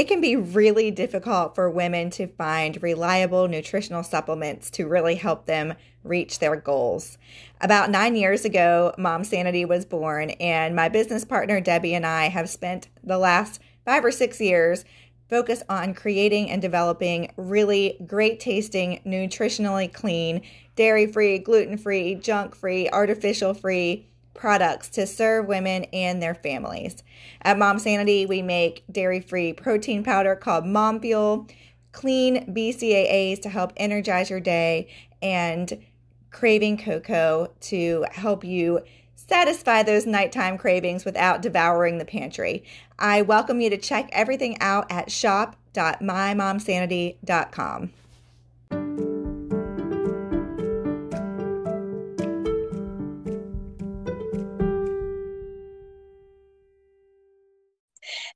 it can be really difficult for women to find reliable nutritional supplements to really help them reach their goals. About nine years ago, Mom Sanity was born, and my business partner Debbie and I have spent the last five or six years focused on creating and developing really great tasting, nutritionally clean, dairy free, gluten free, junk free, artificial free products to serve women and their families. At Mom Sanity, we make dairy free protein powder called Mom Fuel, clean BCAAs to help energize your day, and craving cocoa to help you satisfy those nighttime cravings without devouring the pantry. I welcome you to check everything out at shop.mymomsanity.com.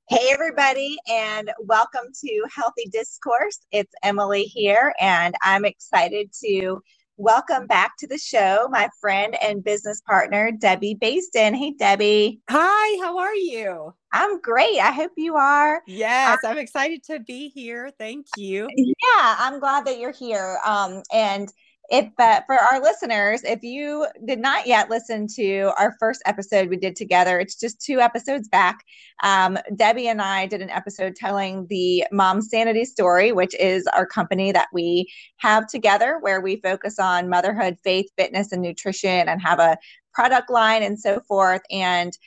Hey, everybody, and welcome to Healthy Discourse. It's Emily here, and I'm excited to welcome back to the show my friend and business partner, Debbie Baisden. Hey, Debbie. Hi, how are you? I'm great. I hope you are. Yes, I'm excited to be here. Thank you. Yeah, I'm glad that you're here. Um, and if uh, for our listeners, if you did not yet listen to our first episode we did together, it's just two episodes back. Um, Debbie and I did an episode telling the Mom Sanity story, which is our company that we have together, where we focus on motherhood, faith, fitness, and nutrition, and have a product line and so forth. And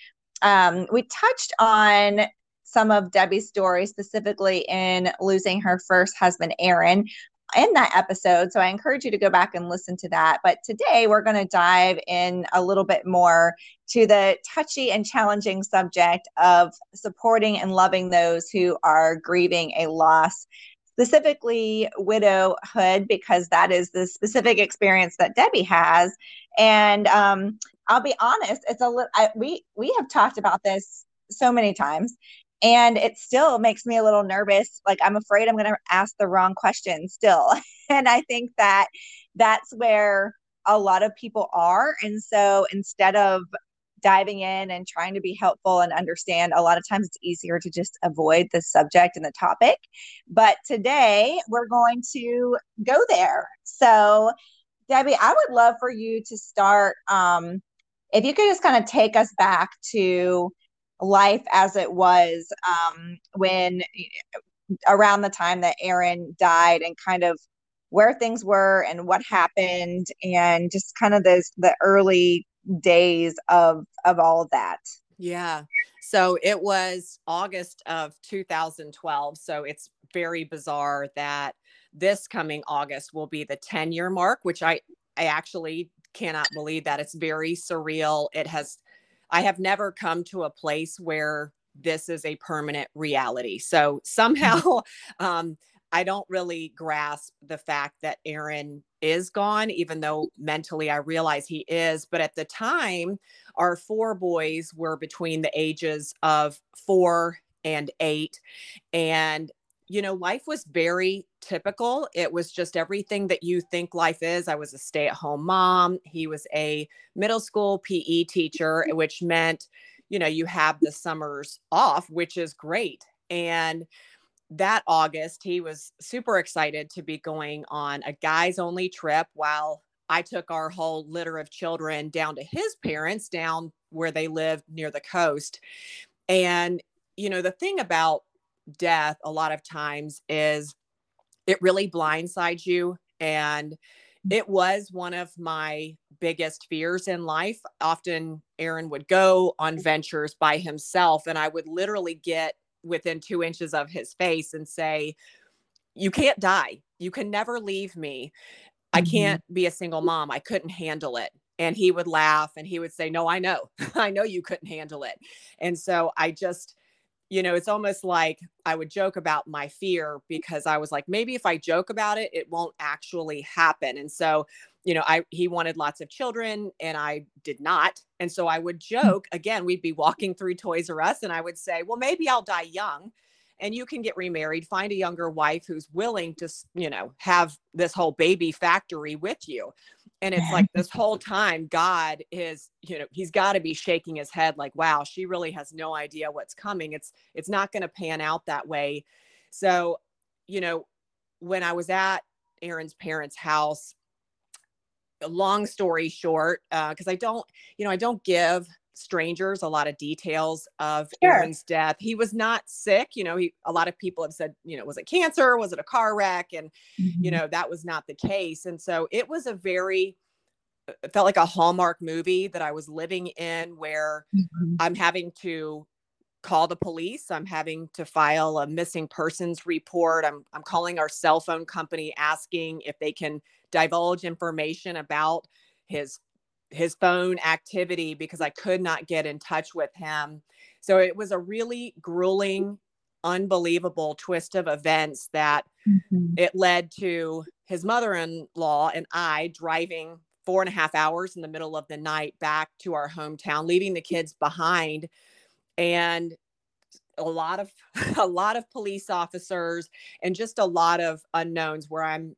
um, we touched on some of Debbie's story, specifically in losing her first husband, Aaron, in that episode. So I encourage you to go back and listen to that. But today we're going to dive in a little bit more to the touchy and challenging subject of supporting and loving those who are grieving a loss. Specifically, widowhood, because that is the specific experience that Debbie has. And um, I'll be honest, it's a little, we, we have talked about this so many times and it still makes me a little nervous. Like i'm afraid i'm going to ask the wrong question still. And i think that that's where a lot of people are. And so instead of diving in and trying to be helpful and understand a lot of times it's easier to just avoid the subject and the topic. But today we're going to go there. So debbie i would love for you to start um, if you could just kind of take us back to life as it was um, when around the time that Aaron died and kind of where things were and what happened and just kind of those the early days of of all of that. Yeah. So it was August of 2012. So it's very bizarre that this coming August will be the 10 year mark, which I I actually cannot believe that it's very surreal. It has I have never come to a place where this is a permanent reality. So somehow, um, I don't really grasp the fact that Aaron is gone, even though mentally I realize he is. But at the time, our four boys were between the ages of four and eight. And you know, life was very typical. It was just everything that you think life is. I was a stay at home mom. He was a middle school PE teacher, mm-hmm. which meant, you know, you have the summers off, which is great. And that August, he was super excited to be going on a guys only trip while I took our whole litter of children down to his parents down where they lived near the coast. And, you know, the thing about death a lot of times is it really blindsides you. And it was one of my biggest fears in life. Often aaron would go on ventures by himself and i would literally get within two inches of his face and say you can't die. You can never leave me. I mm-hmm. can't be a single mom. I couldn't handle it. And he would laugh and he would say no i know. I know you couldn't handle it. And so i just you know, it's almost like I would joke about my fear because I was like, maybe if I joke about it, it won't actually happen. And so, you know, I he wanted lots of children and I did not. And so I would hmm. joke again, we'd be walking through Toys R Us and I would say, well, maybe I'll die young and you can get remarried, find a younger wife who's willing to, you know, have this whole baby factory with you. And it's like this whole time god is you know he's got to be shaking his head like wow she really has no idea what's coming. It's it's not going to pan out that way. So, you know, when I was at Aaron's parents' house, long story short, because uh, I don't, you know, I don't give strangers a lot of details of sure. Aaron's death. He was not sick. You know, he a lot of people have said, you know, was it cancer? Was it a car wreck? And mm-hmm. you know, that was not the case. And so it was a very uh, it felt like a Hallmark movie that I was living in where mm-hmm. I'm having to call the police. I'm having to file a missing persons report. I'm I'm calling our cell phone company asking if they can divulge information about his his phone activity because I could not get in touch with him. So it was a really grueling, unbelievable twist of events that mm-hmm. it led to his mother in law and I driving four and a half hours in the middle of the night back to our hometown, leaving the kids behind. And a lot of a lot of police officers and just a lot of unknowns where I'm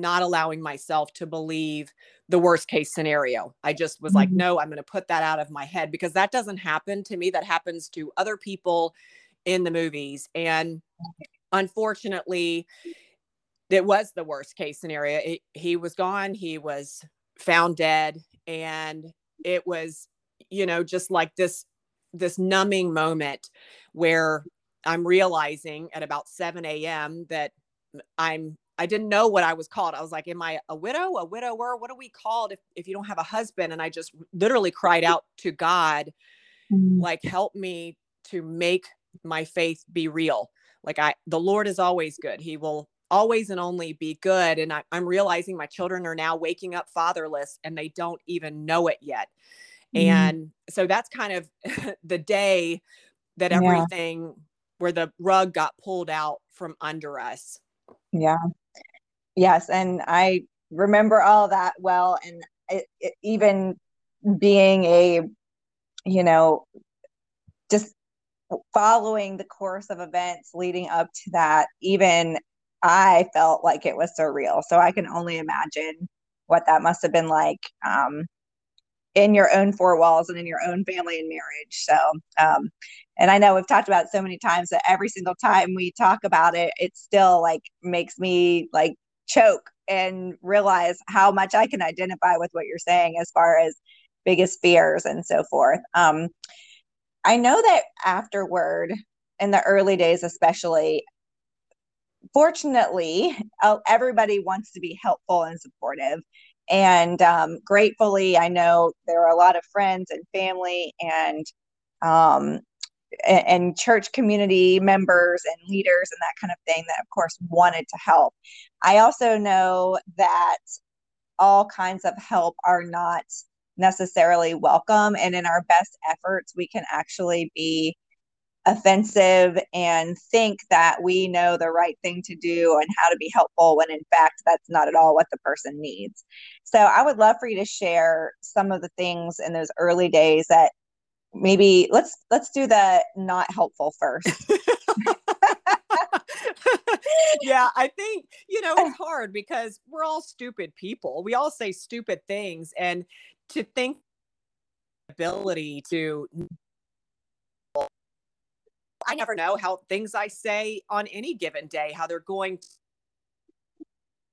not allowing myself to believe the worst case scenario. I just was mm-hmm. like, no, I'm going to put that out of my head because that doesn't happen to me. That happens to other people in the movies. And unfortunately, it was the worst case scenario. It, he was gone, he was found dead. And it was, you know, just like this this numbing moment where I'm realizing at about 7 a.m. that I'm I didn't know what I was called. I was like, Am I a widow, a widower? What are we called if, if you don't have a husband? And I just literally cried out to God, mm-hmm. like, help me to make my faith be real. Like I the Lord is always good. He will always and only be good. And I, am realizing my children are now waking up fatherless and they don't even know it yet. Mm-hmm. And so that's kind of the day that everything yeah. where the rug got pulled out from under us. Yeah. Yes, and I remember all that well, and it, it, even being a, you know, just following the course of events leading up to that, even I felt like it was surreal. So I can only imagine what that must have been like um, in your own four walls and in your own family and marriage. So, um, and I know we've talked about so many times that every single time we talk about it, it still like makes me like choke and realize how much I can identify with what you're saying as far as biggest fears and so forth. Um, I know that afterward, in the early days, especially, fortunately, everybody wants to be helpful and supportive. And um, gratefully, I know there are a lot of friends and family and um, and church community members and leaders and that kind of thing that of course wanted to help i also know that all kinds of help are not necessarily welcome and in our best efforts we can actually be offensive and think that we know the right thing to do and how to be helpful when in fact that's not at all what the person needs. So I would love for you to share some of the things in those early days that maybe let's let's do the not helpful first. yeah, I think, you know, it's hard because we're all stupid people. We all say stupid things and to think ability to I never know how things I say on any given day how they're going to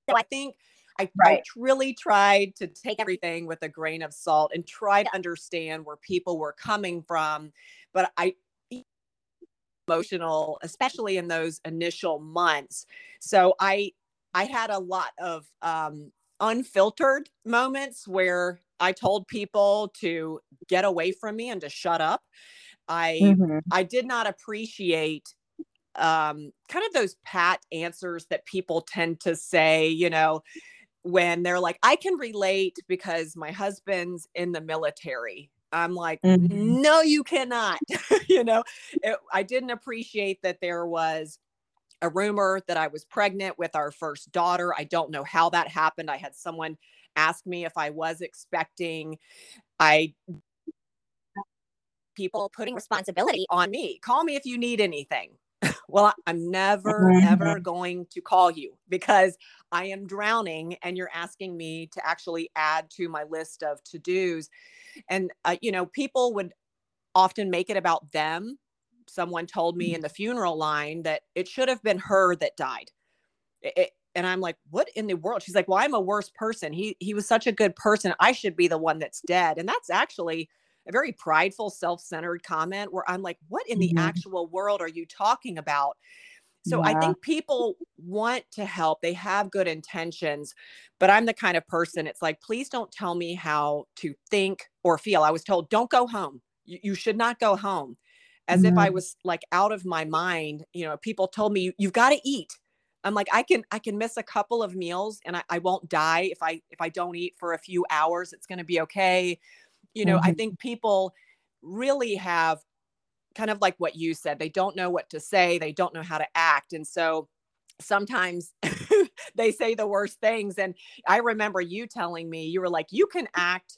so I think I, right. I really tried to take everything with a grain of salt and try to understand where people were coming from. But I emotional, especially in those initial months. So I I had a lot of um, unfiltered moments where I told people to get away from me and to shut up. I mm-hmm. I did not appreciate um, kind of those pat answers that people tend to say, you know, when they're like, I can relate because my husband's in the military. I'm like, mm-hmm. no, you cannot. you know, it, I didn't appreciate that there was a rumor that I was pregnant with our first daughter. I don't know how that happened. I had someone ask me if I was expecting. I people putting responsibility on me. Call me if you need anything well, I'm never, mm-hmm. ever going to call you because I am drowning and you're asking me to actually add to my list of to dos. And, uh, you know, people would often make it about them someone told me in the funeral line that it should have been her that died. It, and I'm like, what in the world? She's like, well, I'm a worse person. He he was such a good person. I should be the one that's dead. And that's actually a very prideful, self-centered comment where I'm like, what in the mm-hmm. actual world are you talking about? So yeah. I think people want to help. They have good intentions, but I'm the kind of person it's like, please don't tell me how to think or feel. I was told, don't go home. You, you should not go home. As mm-hmm. if I mm-hmm. was like out of my mind. You know, people told me, you've got to eat. I'm like, I can I can miss a couple of meals and I, I won't die if I if I don't eat for a few hours. It's gonna be okay. You know, mm-hmm. I think people really have kind of like what you said, they don't know what to say, they don't know how to act. And so sometimes they say the worst things. And I remember you telling me, you were like, you can act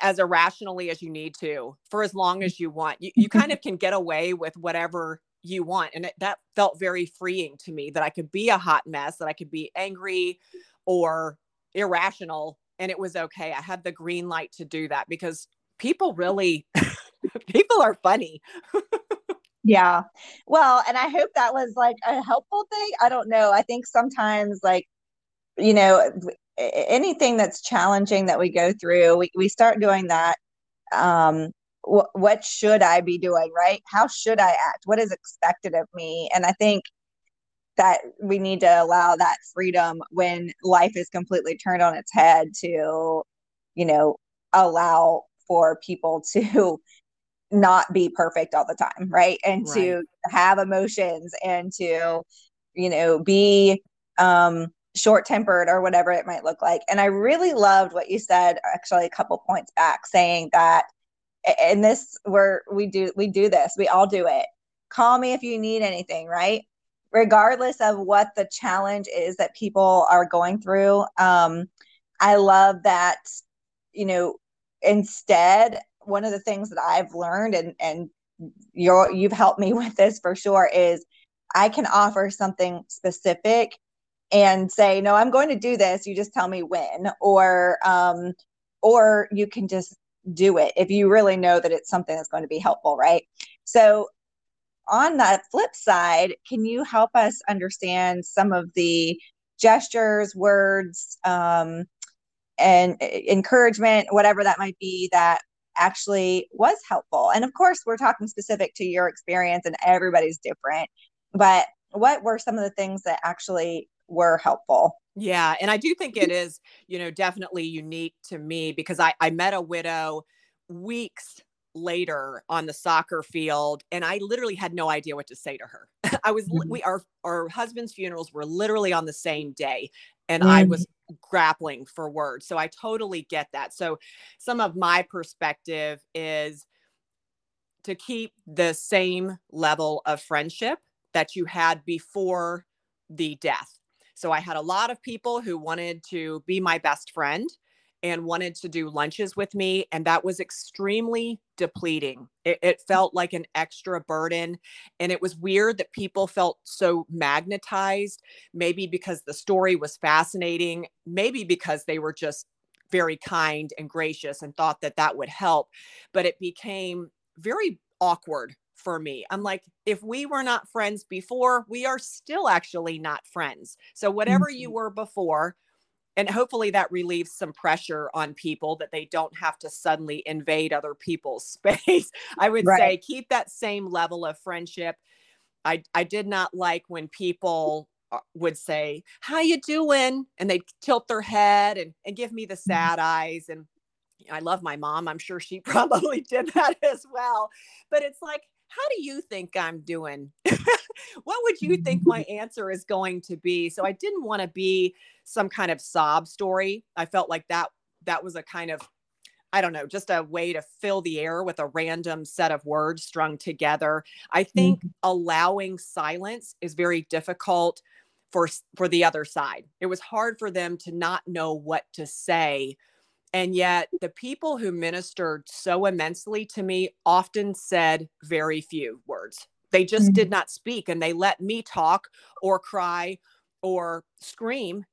as irrationally as you need to for as long as you want. You, you kind of can get away with whatever you want. And it, that felt very freeing to me that I could be a hot mess, that I could be angry or irrational. And it was okay. I had the green light to do that because people really, people are funny. yeah. Well, and I hope that was like a helpful thing. I don't know. I think sometimes, like, you know, anything that's challenging that we go through, we, we start doing that um what should I be doing, right? How should I act? What is expected of me? And I think that we need to allow that freedom when life is completely turned on its head to, you know, allow for people to not be perfect all the time, right? And right. to have emotions and to, you know, be um short tempered or whatever it might look like. And I really loved what you said actually a couple points back saying that and this where we do we do this we all do it call me if you need anything right regardless of what the challenge is that people are going through um i love that you know instead one of the things that i've learned and and you're you've helped me with this for sure is i can offer something specific and say no i'm going to do this you just tell me when or um or you can just do it if you really know that it's something that's going to be helpful, right? So, on that flip side, can you help us understand some of the gestures, words, um, and encouragement, whatever that might be, that actually was helpful? And of course, we're talking specific to your experience, and everybody's different. But what were some of the things that actually were helpful? Yeah. And I do think it is, you know, definitely unique to me because I, I met a widow weeks later on the soccer field and I literally had no idea what to say to her. I was mm-hmm. we our our husband's funerals were literally on the same day and mm-hmm. I was grappling for words. So I totally get that. So some of my perspective is to keep the same level of friendship that you had before the death so I had a lot of people who wanted to be my best friend and wanted to do lunches with me. And that was extremely depleting. It, it, felt like an extra burden. And it was weird that people felt so magnetized, maybe because the story was fascinating, maybe because they were just very kind and gracious and thought that that would help. But it became very awkward for me. I'm like, if we were not friends before, we are still actually not friends. So, whatever mm-hmm. you were before, and hopefully that relieves some pressure on people that they don't have to suddenly invade other people's space. I would right. say keep that same level of friendship. I, I did not like when people uh, would say, How you doing? And they'd tilt their head and, and give me the mm-hmm. sad eyes. And I love my mom. I'm sure she probably did that as well. But it's like, how do you think I'm doing? what would you think my answer is going to be? So I didn't want to be some kind of sob story. I felt like that that was a kind of I don't know, just a way to fill the air with a random set of words strung together. I think mm-hmm. allowing silence is very difficult for for the other side. It was hard for them to not know what to say and yet, the people who ministered so immensely to me often said very few words. They just mm-hmm. did not speak and they let me talk or cry or scream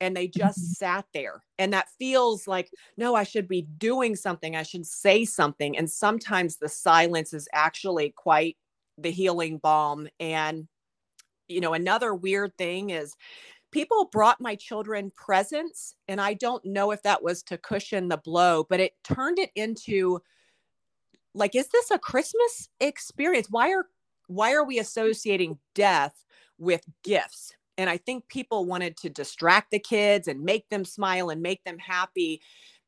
and they just mm-hmm. sat there. And that feels like, no, I should be doing something. I should say something. And sometimes the silence is actually quite the healing balm and you know another weird thing is people brought my children presents and i don't know if that was to cushion the blow but it turned it into like is this a christmas experience? Why are why are we associating death with gifts? And i think people wanted to distract the kids and make them smile and make them happy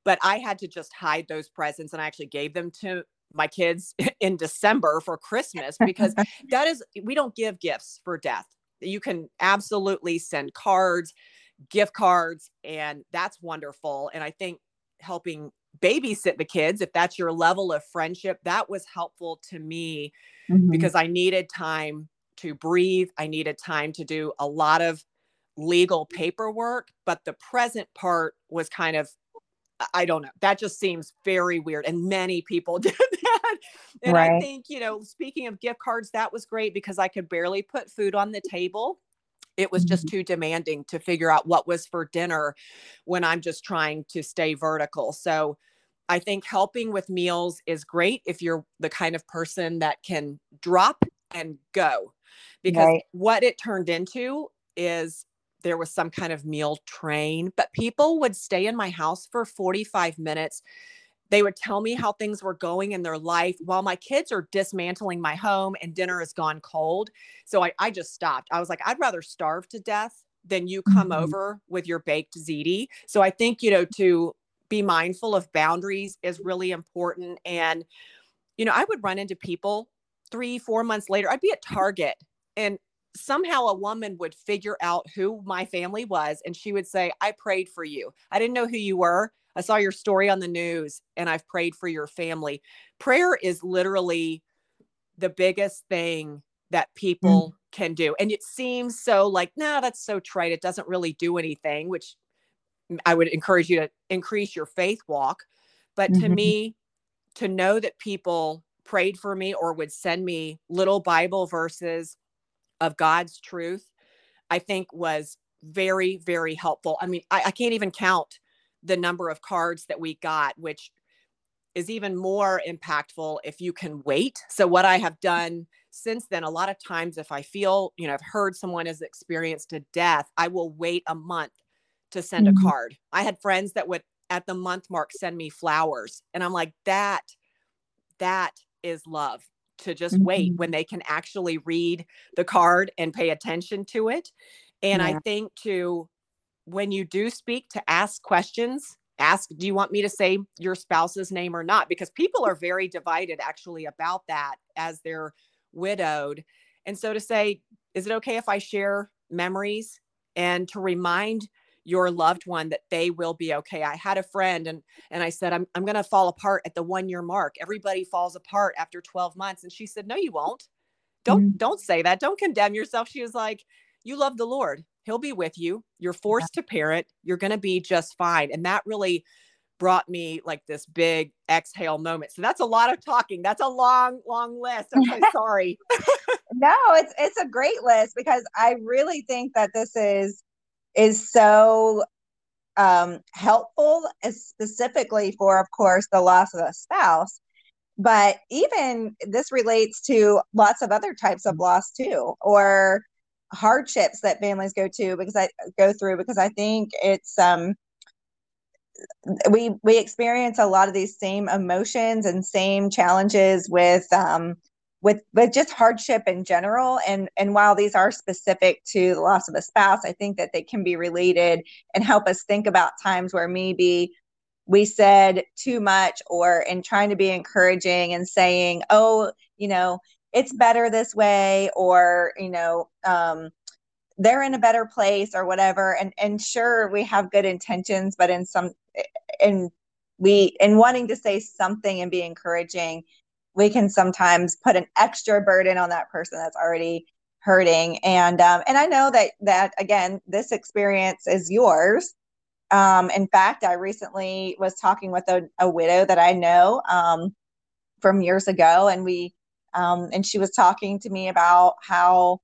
but i had to just hide those presents and i actually gave them to my kids in december for christmas because that is we don't give gifts for death you can absolutely send cards, gift cards, and that's wonderful. And I think helping babysit the kids, if that's your level of friendship, that was helpful to me mm-hmm. because I needed time to breathe. I needed time to do a lot of legal paperwork, but the present part was kind of I don't know. That just seems very weird. And many people did that. And right. I think, you know, speaking of gift cards, that was great because I could barely put food on the table. It was just mm-hmm. too demanding to figure out what was for dinner when I'm just trying to stay vertical. So I think helping with meals is great if you're the kind of person that can drop and go. Because right. what it turned into is there was some kind of meal train, but people would stay in my house for 45 minutes. They would tell me how things were going in their life while my kids are dismantling my home and dinner has gone cold. So I, I just stopped. I was like, I'd rather starve to death than you come mm-hmm. over with your baked ziti. So I think, you know, to be mindful of boundaries is really important. And, you know, I would run into people three, four months later. I'd be at Target and somehow a woman would figure out who my family was and she would say, I prayed for you. I didn't know who you were. I saw your story on the news and I've prayed for your family. Prayer is literally the biggest thing that mm. people mm. can do. And it seems so like, no, that's so trite. It doesn't really do anything, which I would encourage you to increase your faith walk. But mm-hmm. to me, to know that people prayed for me or would send me little Bible verses of God's truth, I think was very, very helpful. I mean, I, I can't even count the number of cards that we got, which is even more impactful if you can wait. So, what I have done since then, a lot of times, if I feel, you know, I've heard someone has experienced a death, I will wait a month to send mm-hmm. a card. I had friends that would, at the month mark, send me flowers. And I'm like, that, that is love to just mm-hmm. wait when they can actually read the card and pay attention to it. And yeah. I think to when you do speak to ask questions, ask, do you want me to say your spouse's name or not? Because people are very divided actually about that as they're widowed. And so to say, is it okay if I share memories and to remind your loved one that they will be okay. I had a friend and and I said I'm I'm going to fall apart at the 1 year mark. Everybody falls apart after 12 months and she said no you won't. Don't mm-hmm. don't say that. Don't condemn yourself. She was like you love the Lord. He'll be with you. You're forced yeah. to parent. You're going to be just fine. And that really brought me like this big exhale moment. So that's a lot of talking. That's a long, long list. I'm so sorry. no, it's it's a great list because I really think that this is is so um, helpful, specifically for, of course, the loss of a spouse. But even this relates to lots of other types of loss too, or hardships that families go to because I go through because I think it's um we we experience a lot of these same emotions and same challenges with um with with just hardship in general. And and while these are specific to the loss of a spouse i think that they can be related and help us think about times where maybe we said too much or in trying to be encouraging and saying oh you know it's better this way or you know um, they're in a better place or whatever. And and sure we have good intentions but in some in we in wanting to say something and be encouraging we can sometimes put an extra burden on that person that's already hurting. And um, and i know that that again this experience is yours. Um, in fact i recently was talking with a, a widow that i know um, from years ago and we um, and she was talking to me about how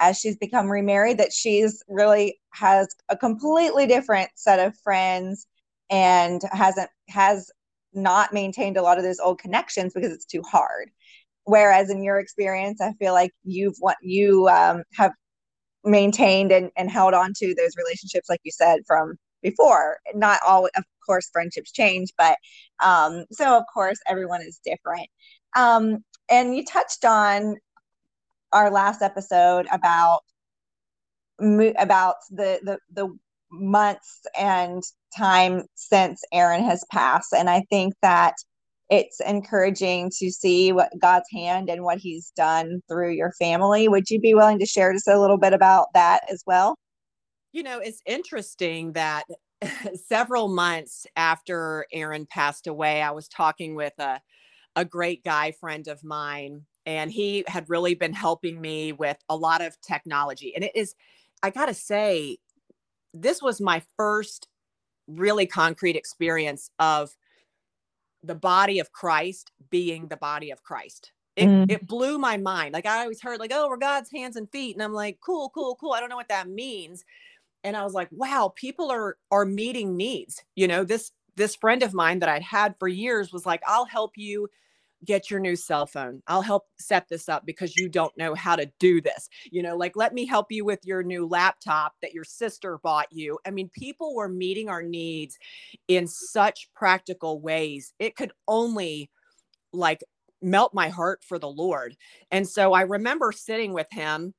as she's become remarried that she's really has a completely different set of friends and hasn't has not maintained a lot of those old connections because it's too hard whereas in your experience, I feel like you've what you um, have maintained and, and held on to those relationships, like you said, from before. Not all, of course, friendships change, but um, so of course, everyone is different. Um, and you touched on our last episode about about the the the months and time since Aaron has passed, and I think that it's encouraging to see what God's hand and what He's done through your family. Would you be willing to share just a little bit about that as well? You know, it's interesting that several months after Aaron passed away, I was talking with a, a great guy friend of mine, and he had really been helping me with a lot of technology. And it is, I got to say, this was my first really concrete experience of the body of Christ being the body of Christ. It, mm. it blew my mind. Like I always heard, like, oh, we're God's hands and feet. And I'm like, cool, cool, cool. I don't know what that means. And I was like, wow, people are are meeting needs. You know, this this friend of mine that I'd had for years was like, I'll help you get your new cell phone. I'll help set this up because you don't know how to do this. You know, like let me help you with your new laptop that your sister bought you. I mean, people were meeting our needs in such practical ways. It could only like melt my heart for the Lord. And so I remember sitting with him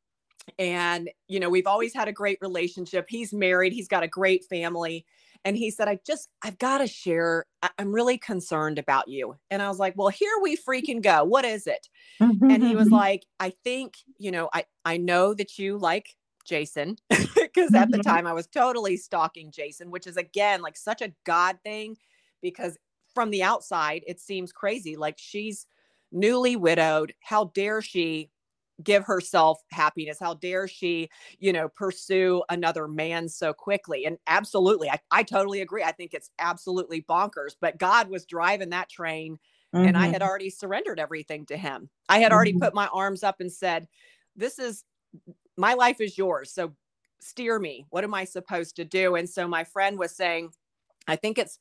and you know, we've always had a great relationship. He's married, he's got a great family and he said, I just, I've got to share. I'm really concerned about you. And I was like, well, here we freaking go. What is it? and he was like, I think, you know, I, I know that you like Jason because at the mm-hmm. time I was totally stalking Jason, which is again like such a God thing because from the outside it seems crazy. Like she's newly widowed. How dare she give herself happiness how dare she you know pursue another man so quickly and absolutely I, I totally agree i think it's absolutely bonkers but god was driving that train mm-hmm. and i had mm-hmm. already surrendered everything to him i had already mm-hmm. put my arms up and said this is my life is yours so steer me what am i supposed to do and so my friend was saying i think it's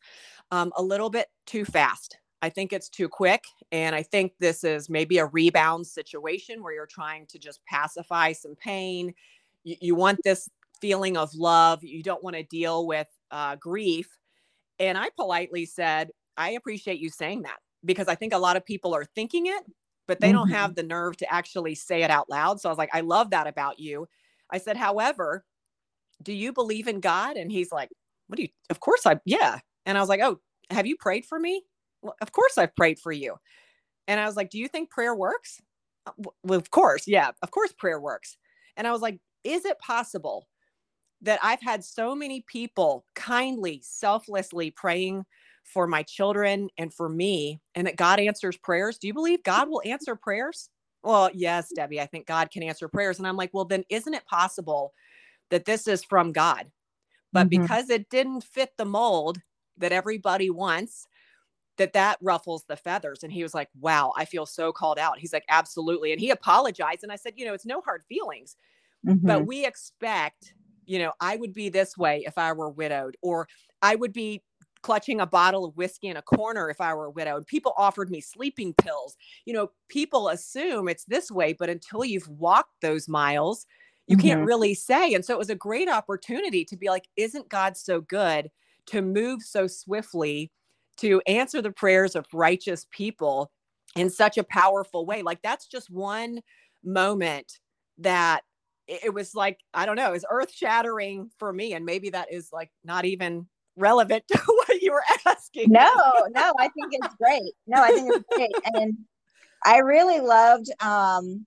um, a little bit too fast I think it's too quick. And I think this is maybe a rebound situation where you're trying to just pacify some pain. You, you want this feeling of love. You don't want to deal with uh, grief. And I politely said, I appreciate you saying that because I think a lot of people are thinking it, but they mm-hmm. don't have the nerve to actually say it out loud. So I was like, I love that about you. I said, however, do you believe in God? And he's like, What do you, of course I, yeah. And I was like, Oh, have you prayed for me? Well, of course I've prayed for you. And I was like, do you think prayer works? Uh, well, of course. Yeah, of course prayer works. And I was like, is it possible that I've had so many people kindly, selflessly praying for my children and for me, and that God answers prayers? Do you believe God will answer prayers? Well, yes, Debbie, I think God can answer prayers. And I'm like, well, then isn't it possible that this is from God? But mm-hmm. because it didn't fit the mold that everybody wants, that that ruffles the feathers and he was like wow i feel so called out. He's like absolutely. And he apologized and i said you know it's no hard feelings mm-hmm. but we expect you know i would be this way if i were widowed or i would be clutching a bottle of whiskey in a corner if i were widowed. People offered me sleeping pills. You know people assume it's this way but until you've walked those miles you mm-hmm. can't really say. And so it was a great opportunity to be like isn't god so good to move so swiftly to answer the prayers of righteous people in such a powerful way. Like that's just one moment that it was like, I don't know, is earth shattering for me. And maybe that is like not even relevant to what you were asking. No, no, I think it's great. No, I think it's great. And I really loved um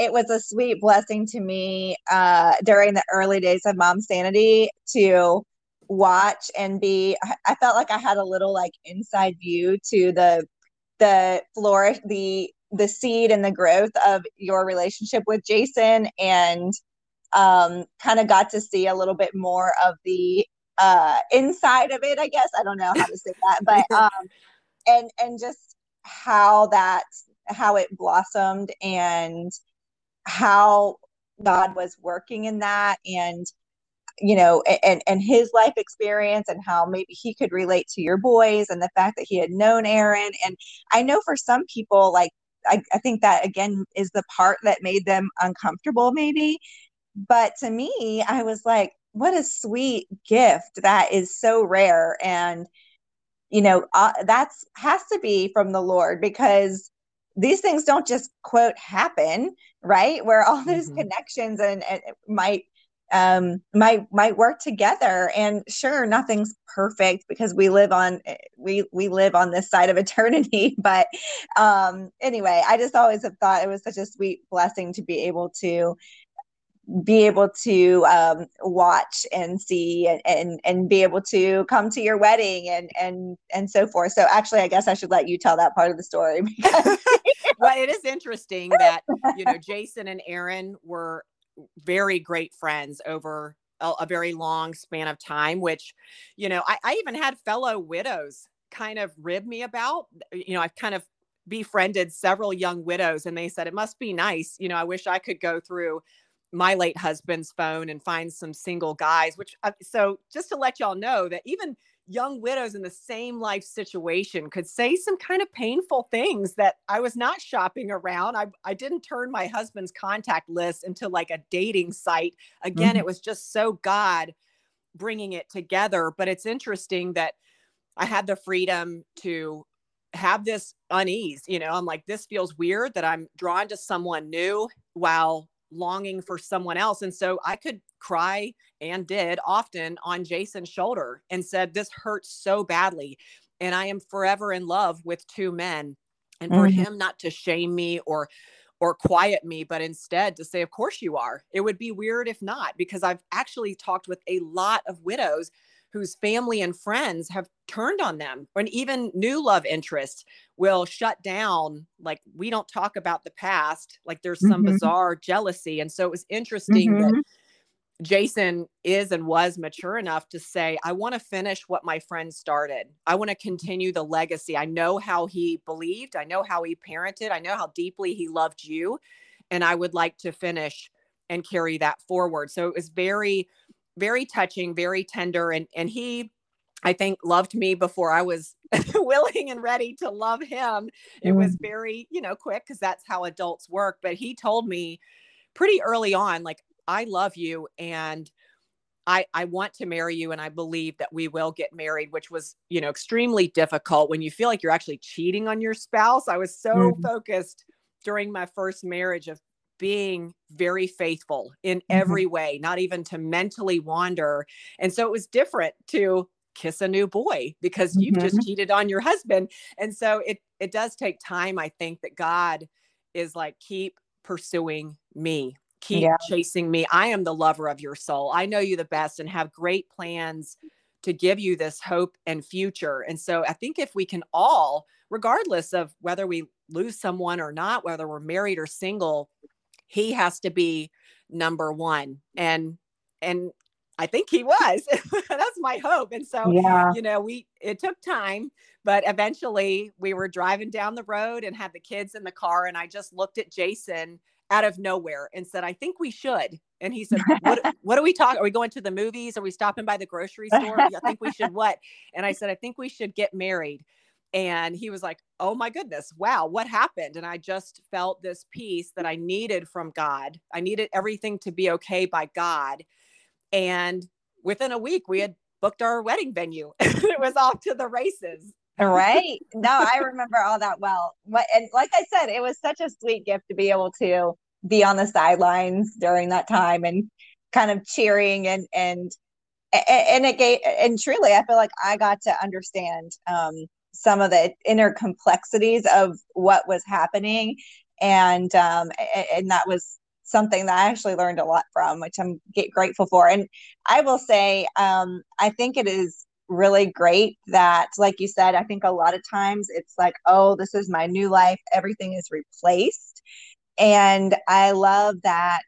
it was a sweet blessing to me uh during the early days of mom sanity to watch and be i felt like i had a little like inside view to the the flourish the the seed and the growth of your relationship with jason and um kind of got to see a little bit more of the uh inside of it i guess. I don't know how to say that but um and and just how that how it blossomed and how god was working in that and you know and and his life experience and how maybe he could relate to your boys and the fact that he had known aaron and i know for some people like I, I think that again is the part that made them uncomfortable, maybe. But to me, I was like, what a sweet gift that is so rare. And, you know, uh, that's has to be from the Lord because these things don't just quote happen, right? Where all those mm-hmm. connections and, and might um might might work together and sure nothing's perfect because we live on we we live on this side of eternity but um anyway i just always have thought it was such a sweet blessing to be able to be able to um, watch and see and, and and be able to come to your wedding and and and so forth. So actually, I guess I should let you tell that part of the story. because- well, it is interesting that you know Jason and Aaron were very great friends over a, a very long span of time. Which, you know, I, I even had fellow widows kind of rib me about. You know, I've kind of befriended several young widows and they said it must be nice you know i wish i could go through my late husband's phone and find some single guys which uh, so just to let y'all know that even young widows in the same life situation could say some kind of painful things that I was not shopping around. I, I didn't turn my husband's contact list into like a dating site. Again, mm-hmm. it was just so God bringing it together. But it's interesting that I had the freedom to have this unease. You know, I'm like, this feels weird that I'm drawn to someone new while longing for someone else. And so I could cry and did often on Jason's shoulder and said, This hurts so badly. And I am forever in love with two men. And for mm-hmm. him not to shame me or or quiet me, but instead to say, Of course you are. It would be weird if not, because I've actually talked with a lot of widows whose family and friends have turned on them and even new love interests will shut down like we don't talk about the past like there's some mm-hmm. bizarre jealousy and so it was interesting mm-hmm. that Jason is and was mature enough to say, I want to finish what my friend started. I want to continue the legacy. I know how he believed, I know how he parented, I know how deeply he loved you. And I would like to finish and carry that forward. So it was very very touching, very tender. And, and he, I think, loved me before I was willing and ready to love him. It mm. was very, you know, quick because that's how adults work. But he told me pretty early on, like, I love you and I, I want to marry you and I believe that we will get married, which was, you know, extremely difficult when you feel like you're actually cheating on your spouse. I was so mm. focused during my first marriage of being very faithful in mm-hmm. every way, not even to mentally wander. And so it was different to kiss a new boy because you've mm-hmm. just cheated on your husband. And so it it does take time, I think, that God is like, keep pursuing me, keep yeah. chasing me. I am the lover of your soul. I know you the best and have great plans to give you this hope and future. And so I think if we can all, regardless of whether we lose someone or not, whether we're married or single, he has to be number one and and i think he was that's my hope and so yeah. you know we it took time but eventually we were driving down the road and had the kids in the car and i just looked at jason out of nowhere and said i think we should and he said what, what are we talking are we going to the movies are we stopping by the grocery store i think we should what and i said i think we should get married and he was like, Oh my goodness, wow, what happened? And I just felt this peace that I needed from God. I needed everything to be okay by God. And within a week, we had booked our wedding venue. it was off to the races. Right. No, I remember all that well. What and like I said, it was such a sweet gift to be able to be on the sidelines during that time and kind of cheering and and and it gave and truly I feel like I got to understand um some of the inner complexities of what was happening and um, and that was something that I actually learned a lot from, which I'm grateful for. And I will say, um, I think it is really great that, like you said, I think a lot of times it's like, oh, this is my new life, everything is replaced. And I love that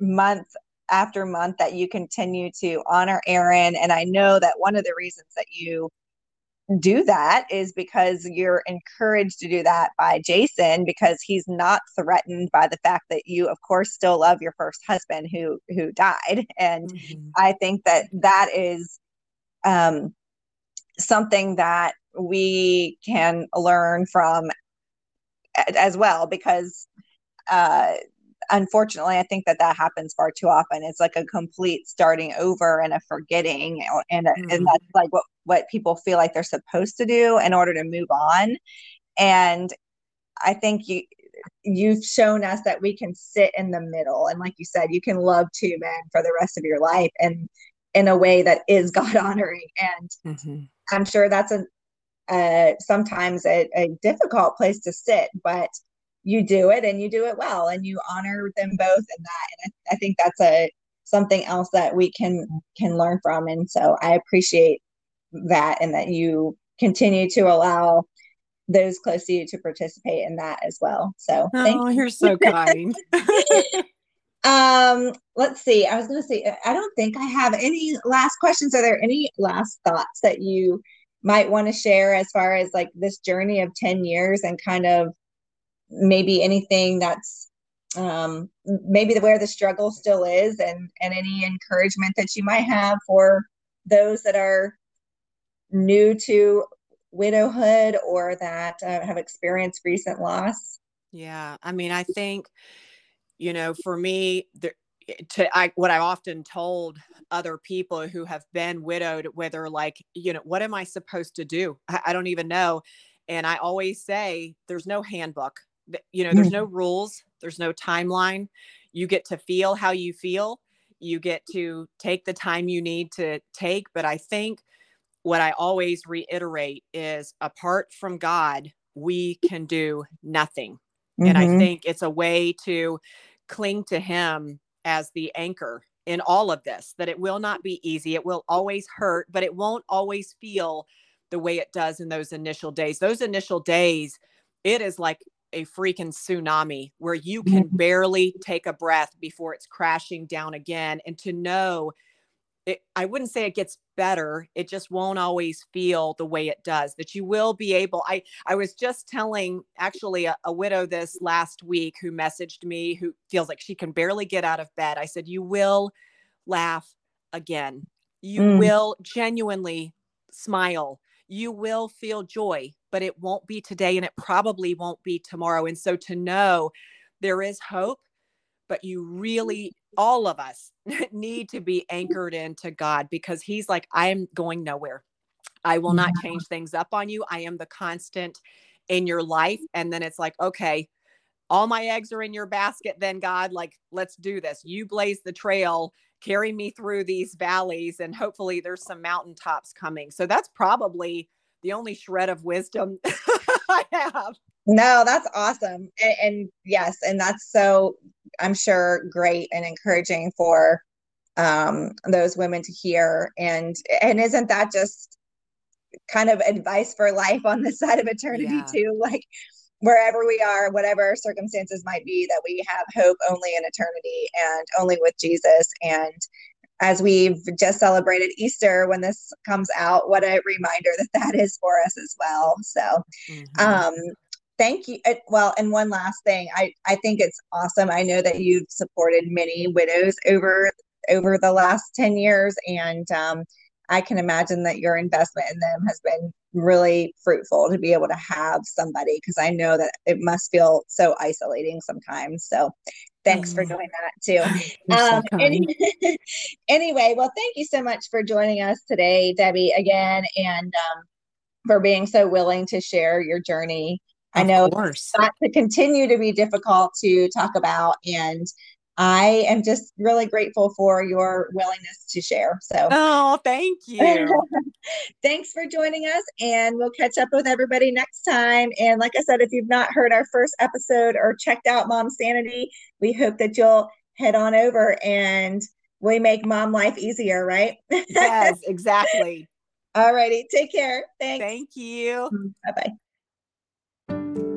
month after month that you continue to honor Aaron. And I know that one of the reasons that you do that is because you're encouraged to do that by Jason because he's not threatened by the fact that you of course still love your first husband who who died and mm-hmm. I think that that is um something that we can learn from as well because uh, unfortunately i think that that happens far too often. It's like a complete starting over and a forgetting and, mm-hmm. and that's like what what people feel like they're supposed to do in order to move on. And i think you you've shown us that we can sit in the middle. And like you said you can love two men for the rest of your life. And in a way that is god honoring and mm-hmm. i'm sure that's a uh, sometimes a, a difficult place to sit but you do it and you do it well and you honor them both in that. And I, I, think that's a something else that we can can learn from. And so i appreciate that and that you continue to allow those close to you to participate in that as well. So oh you. you're so kind um let's see. I was going to say i don't think i have any last questions. Are there any last thoughts that you might want to share as far as like this journey of 10 years and kind of maybe anything that's um, maybe where the struggle still is and and any encouragement that you might have for those that are new to widowhood or that uh, have experienced recent loss? Yeah i mean i think you know for me there, to I what I often told other people who have been widowed, whether like, you know, what am I supposed to do? I, I don't even know. And I always say there's no handbook you know there's no mm. rules there's no timeline you get to feel how you feel you get to take the time you need to take but i think what i always reiterate is apart from god we can do nothing mm-hmm. and i mm-hmm. think it's a way to cling to him as the anchor in all of this that it will not be easy. It will always hurt but it won't always feel the way it does in those initial days. Those initial days it is like a freaking tsunami where you can mm-hmm. barely take a breath before it's crashing down again. And to know it, I wouldn't say it gets better. It just won't always feel the way it does. That you will be able. I I was just telling actually a, a, widow this last week who messaged me who feels like she can barely get out of bed. I said you will laugh again. You mm. will genuinely smile. You will feel joy but it won't be today and it probably won't be tomorrow. And so to know there is hope, but you really, mm-hmm. all of us need to be anchored into God because He's like, I'm going nowhere. I will not change things up on you. I am the constant in your life. And then it's like, okay, all my eggs are in your basket, then God, like, let's do this. You blaze the trail, carry me through these valleys, and hopefully there's some mountaintops coming. So that's probably the only shred of wisdom I have. No, that's awesome. And, and, yes, and that's so I'm sure great and encouraging for um those women to hear. And and isn't that just kind of advice for life on this side of eternity yeah. too? Like wherever we are, whatever circumstances might be, that we have hope only in eternity and only with Jesus. And as we've just celebrated Easter when this comes out, what a reminder that that is for us as well. So, mm-hmm. um, thank you. Well, and one last thing, I I think it's awesome. I know that you've supported many widows over over the last ten years, and um, I can imagine that your investment in them has been really fruitful to be able to have somebody because I know that it must feel so isolating sometimes. So thanks for mm. doing that too. Um, so any, anyway, well, thank you so much for joining us today, Debbie, again, and um, for being so willing to share your journey. Of I know course. it's to continue to be difficult to talk about, and I am just really grateful for your willingness to share. So, oh, thank you. Thanks for joining us, and we'll catch up with everybody next time. And like I said, if you've not heard our first episode or checked out Mom Sanity, we hope that you'll head on over and we make mom life easier, right? yes, exactly. All righty. Take care. Thanks. Thank you. Mm, bye bye bye.